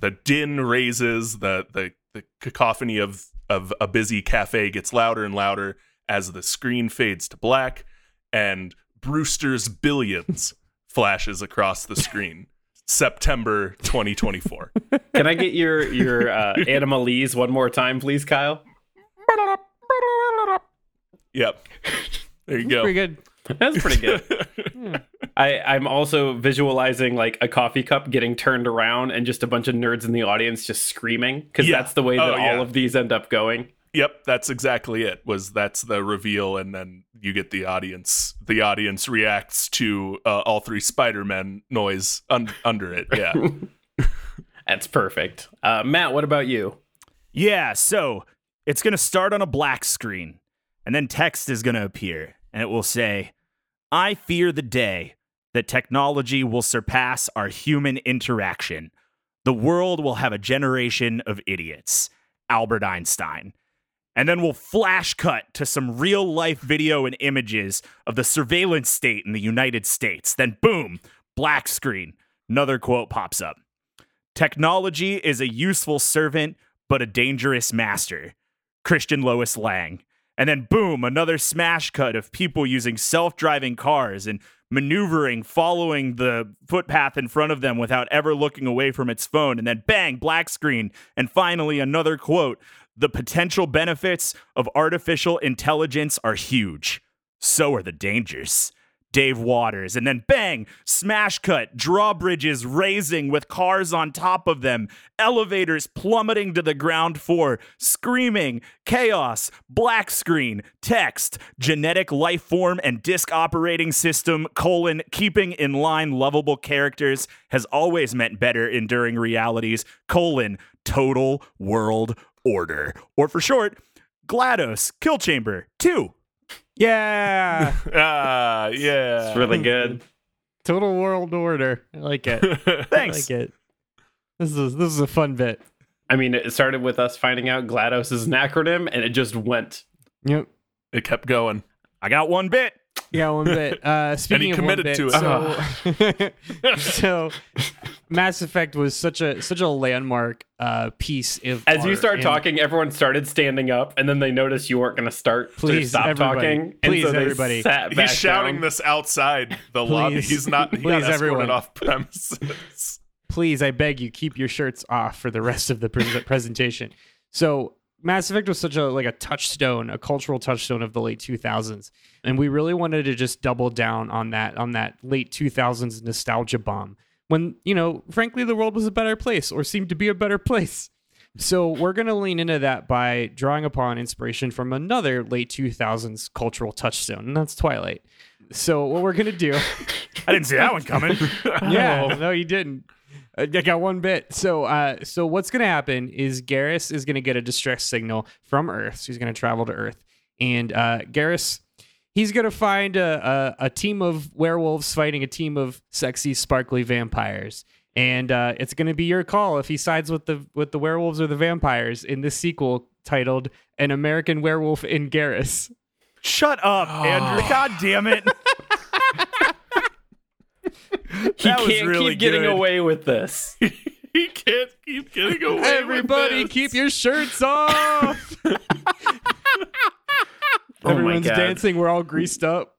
The din raises, the the, the cacophony of, of a busy cafe gets louder and louder as the screen fades to black, and Brewster's Billions (laughs) flashes across the screen. September 2024. (laughs) Can I get your your uh, (laughs) Animalese one more time, please, Kyle? Yep. There you go. Pretty good. That's pretty good. I, I'm also visualizing like a coffee cup getting turned around and just a bunch of nerds in the audience just screaming because Yeah. that's the way that Oh, yeah. all of these end up going. Yep, that's exactly it. Was that's the reveal, and then you get the audience. The audience reacts to uh, all three Spider-Man noise un- under it. Yeah. (laughs) (laughs) That's perfect. Uh, Matt, what about you? Yeah, so it's going to start on a black screen, and then text is going to appear, and it will say, I fear the day that technology will surpass our human interaction. The world will have a generation of idiots. Albert Einstein. And then we'll flash cut to some real life video and images of the surveillance state in the United States. Then, boom, black screen. Another quote pops up. Technology is a useful servant, but a dangerous master. Christian Lous Lange. And then, boom, another smash cut of people using self driving cars and maneuvering, following the footpath in front of them without ever looking away from its phone. And then, bang, black screen. And finally, another quote The potential benefits of artificial intelligence are huge. So are the dangers. Dave Waters, and then bang, smash cut, drawbridges raising with cars on top of them, elevators plummeting to the ground floor, screaming, chaos, black screen, text, genetic life form and disk operating system, colon, keeping in line lovable characters has always meant better enduring realities, colon, total world order. Or for short, GLaDOS, Kill Chamber 2. Yeah. (laughs) (laughs) ah, yeah. It's really good. (laughs) Total world order. I like it. I Thanks. like it. This is this is a fun bit. I mean, it started with us finding out GLaDOS is an acronym, and it just went. Yep. it kept going. I got one bit. Yeah, one bit. (laughs) Uh, speaking of committed one bit, to it. So, (laughs) (laughs) so Mass Effect was such a such a landmark uh, piece of As you art, start and- talking, everyone started standing up, and then they noticed you weren't going to start. to Please, stop everybody. talking. Please, so everybody. Sat He's back shouting down. this outside the lobby. He's not. He Please, everyone. off premises. please, I beg you, keep your shirts off for the rest of the pre- presentation. So, Mass Effect was such a like a touchstone, a cultural touchstone of the late 2000s, and we really wanted to just double down on that on that late 2000s nostalgia bomb. When you know, frankly, the world was a better place or seemed to be a better place. So we're going to lean into that by drawing upon inspiration from another late 2000s cultural touchstone, and that's Twilight. So what we're going to do (laughs) I didn't see that one coming. (laughs) yeah, (laughs) no, you didn't. I got one bit. So, uh, so what's gonna happen is Garrus is gonna get a distress signal from Earth. So he's gonna travel to Earth, and uh, Garrus, he's gonna find a, a a team of werewolves fighting a team of sexy, sparkly vampires, and uh, it's gonna be your call if he sides with the with the werewolves or the vampires in this sequel titled "An American Werewolf in Garrus." Shut up, Andrew. (sighs) God damn it. (laughs) (laughs) He can't really keep getting good. away with this. (laughs) he can't keep getting (laughs) away. with Everybody, keep your shirts off. Oh Everyone's God. dancing. We're all greased up.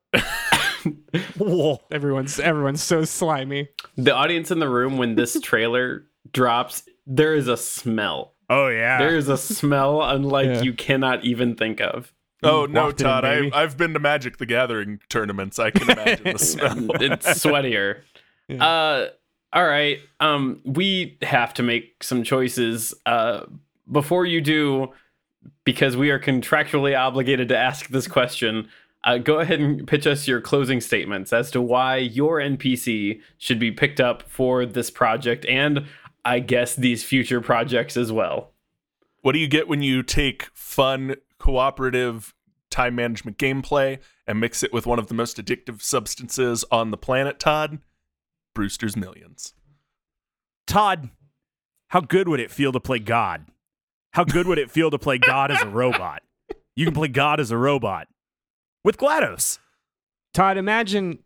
Whoa. Everyone's everyone's so slimy. The audience in the room when this trailer drops, there is a smell. Oh, yeah. There is a smell unlike Yeah. you cannot even think of. Oh no, Walked in, Todd! I I've been to Magic the Gathering tournaments. I can imagine the smell. it's sweatier. Uh all right. Um we have to make some choices uh before you do because we are contractually obligated to ask this question. Uh, go ahead and pitch us your closing statements as to why your NPC should be picked up for this project and I guess these future projects as well. What do you get when you take fun, cooperative time management gameplay and mix it with one of the most addictive substances on the planet, Todd? Brewster's Millions. Todd, how good would it feel to play God? How good would it feel to play God as a robot? You can play God as a robot with GLaDOS. Todd, imagine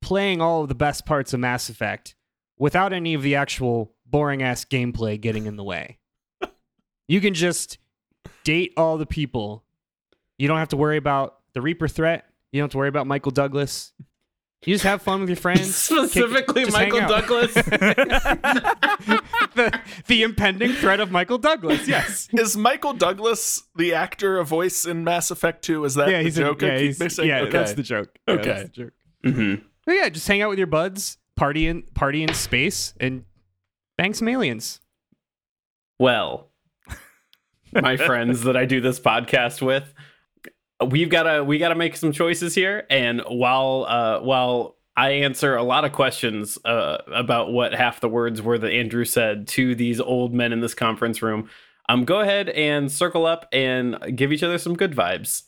playing all of the best parts of Mass Effect without any of the actual boring ass gameplay getting in the way. You can just date all the people. You don't have to worry about the Reaper threat. You don't have to worry about Michael Douglas. You just have fun with your friends. (laughs) Specifically Kick- Michael. Douglas. (laughs) the, the impending threat of Michael Douglas. Yes. Is Michael Douglas the actor, a voice in Mass Effect 2? Is that yeah, the he's joke a, I yeah, he's, yeah, okay. that's the joke. Yeah, Okay. that's the joke. Mhm. But yeah, just hang out with your buds, party in party in space, and bang some aliens. Well, my friends that I do this podcast with, we've got to we got to make some choices here. And while uh, while I answer a lot of questions uh, about what half the words were that Andrew said to these old men in this conference room, um, go ahead and circle up and give each other some good vibes.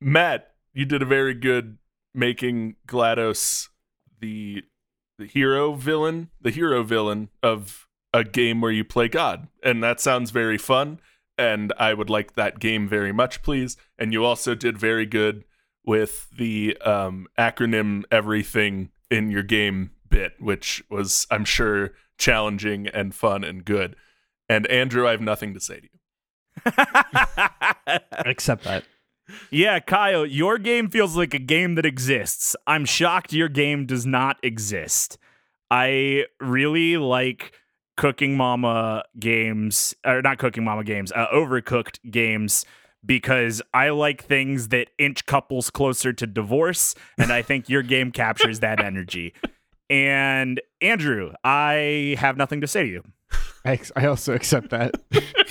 Matt, you did a very good making GLaDOS the the hero villain, the hero villain of a game where you play God. And that sounds very fun. And I would like that game very much, please. And you also did very good with the um, acronym everything in your game bit, which was, I'm sure, challenging and fun and good. And Andrew, I have nothing to say to you. (laughs) Accept that. Yeah, Kyle, your game feels like a game that exists. I'm shocked your game does not exist. I really like Cooking Mama games, or not Cooking Mama games, uh, Overcooked games, because I like things that inch couples closer to divorce, and I think your game captures that (laughs) energy. And Andrew, I have nothing to say to you. I, I also accept that.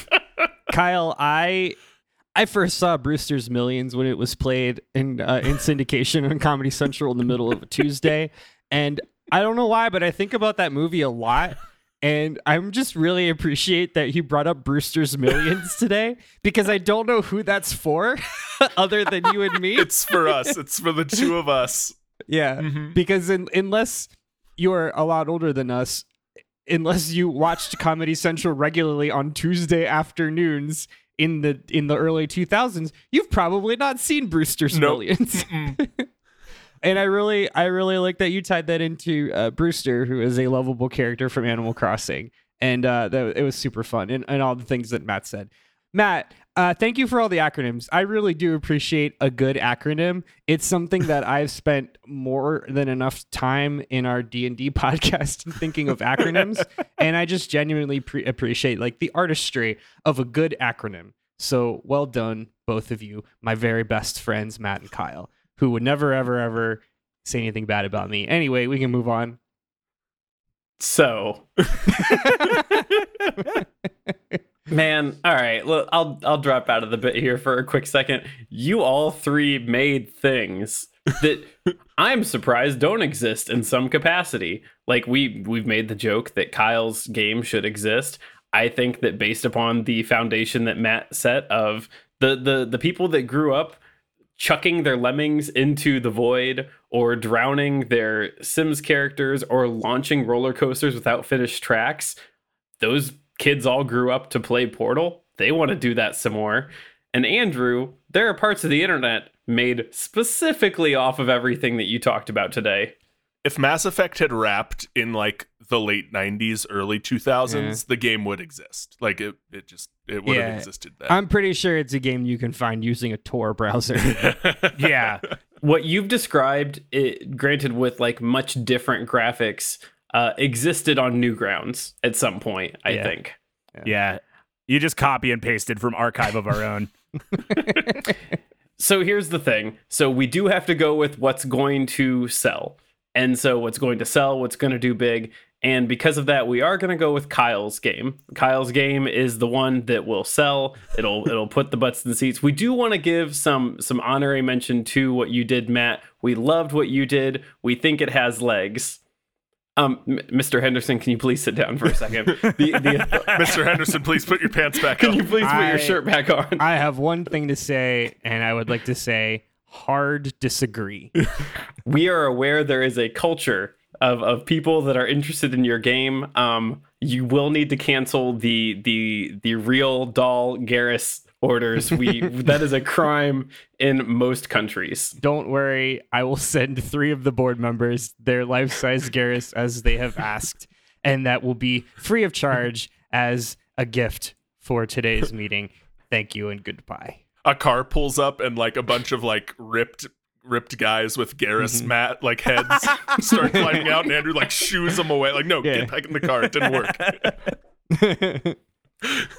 (laughs) Kyle, I I first saw Brewster's Millions when it was played in uh, in syndication on Comedy Central in the middle of a Tuesday, and I don't know why, but I think about that movie a lot. And I'm just really appreciate that you brought up Brewster's Millions (laughs) today because I don't know who that's for (laughs) other than you and me. (laughs) It's for us, it's for the two of us. Yeah, Mm-hmm. because in, unless you're a lot older than us, unless you watched Comedy Central regularly on Tuesday afternoons in the in the early 2000s, you've probably not seen Brewster's Nope. Millions. And I really I really like that you tied that into uh, Brewster, who is a lovable character from Animal Crossing, and uh, that it was super fun and, and all the things that Matt said. Matt, uh, thank you for all the acronyms. I really do appreciate a good acronym. It's something that (laughs) I've spent more than enough time in our D and D (laughs) podcast thinking of acronyms, and I just genuinely pre- appreciate like the artistry of a good acronym. So well done, both of you, my very best friends, Matt and Kyle, who would never, ever, ever say anything bad about me. Anyway, we can move on. So, (laughs) man, all right. Look, I'll I'll drop out of the bit here for a quick second. You all three made things that (laughs) I'm surprised don't exist in some capacity. Like we we've made the joke that Kyle's game should exist. I think that based upon the foundation that Matt set of the the the people that grew up chucking their lemmings into the void or drowning their Sims characters or launching roller coasters without finished tracks, those kids all grew up to play Portal. They want to do that some more. And Andrew, there are parts of the internet made specifically off of everything that you talked about today. If Mass Effect had wrapped in like the late 90s, early 2000s, the game would exist. Like it, it just it would Yeah. have existed then. I'm pretty sure it's a game you can find using a Tor browser. (laughs) (laughs) Yeah. what you've described, it, granted with like much different graphics, uh, existed on Newgrounds at some point. I Yeah. think. Yeah. You just copy and pasted from archive of our own. (laughs) So here's the thing. So we do have to go with what's going to sell, and so what's going to sell, what's going to do big, and because of that, we are going to go with Kyle's game. Kyle's game is the one that will sell. It'll (laughs) it'll put the butts in the seats. We do want to give some some honorary mention to what you did, Matt. We loved what you did. We think it has legs. Um, M- Mr. Henderson, can you please sit down for a second? (laughs) The, the, Mr. Henderson, please put your pants back can on. you please put I- your shirt back on? I have one thing to say, and I would like to say hard disagree. (laughs) we are aware there is a culture of, of people that are interested in your game. Um, you will need to cancel the the the real doll Garrus orders. We (laughs) that is a crime in most countries. Don't worry, I will send three of the board members their life size Garrus as they have asked, and that will be free of charge as a gift for today's meeting. Thank you and goodbye. a car pulls up and like a bunch of like ripped ripped guys with Garrus Mm-hmm. mat like heads (laughs) start climbing out and Andrew like shoos them away like no Yeah. get back in the car it didn't work (laughs)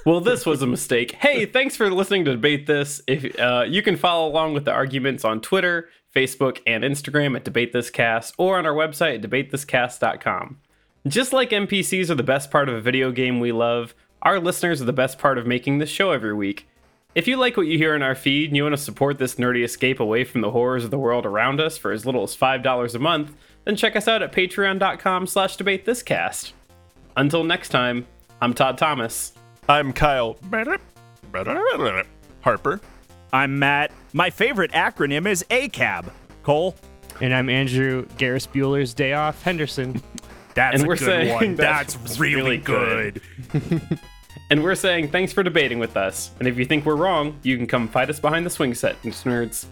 Well, this was a mistake. Hey, thanks for listening to debate this. If uh, you can follow along with the arguments on Twitter, Facebook, and Instagram at Debate This Cast, or on our website at debatethiscast.com. Just like NPCs are the best part of a video game we love, our listeners are the best part of making this show every week. If you like what you hear in our feed and you want to support this nerdy escape away from the horrors of the world around us for as little as $5 a month, then check us out at patreon.com slash debatethiscast. Until next time, I'm Todd Thomas. I'm Kyle Harper I'm Matt. My favorite acronym is ACAB. Cole? And I'm Andrew Garrus Bueller's Day Off Henderson. (laughs) That's And a we're good saying one. (laughs) that's That's, really, really good. good. (laughs) And we're saying thanks for debating with us. And if you think we're wrong, you can come fight us behind the swing set, nerds.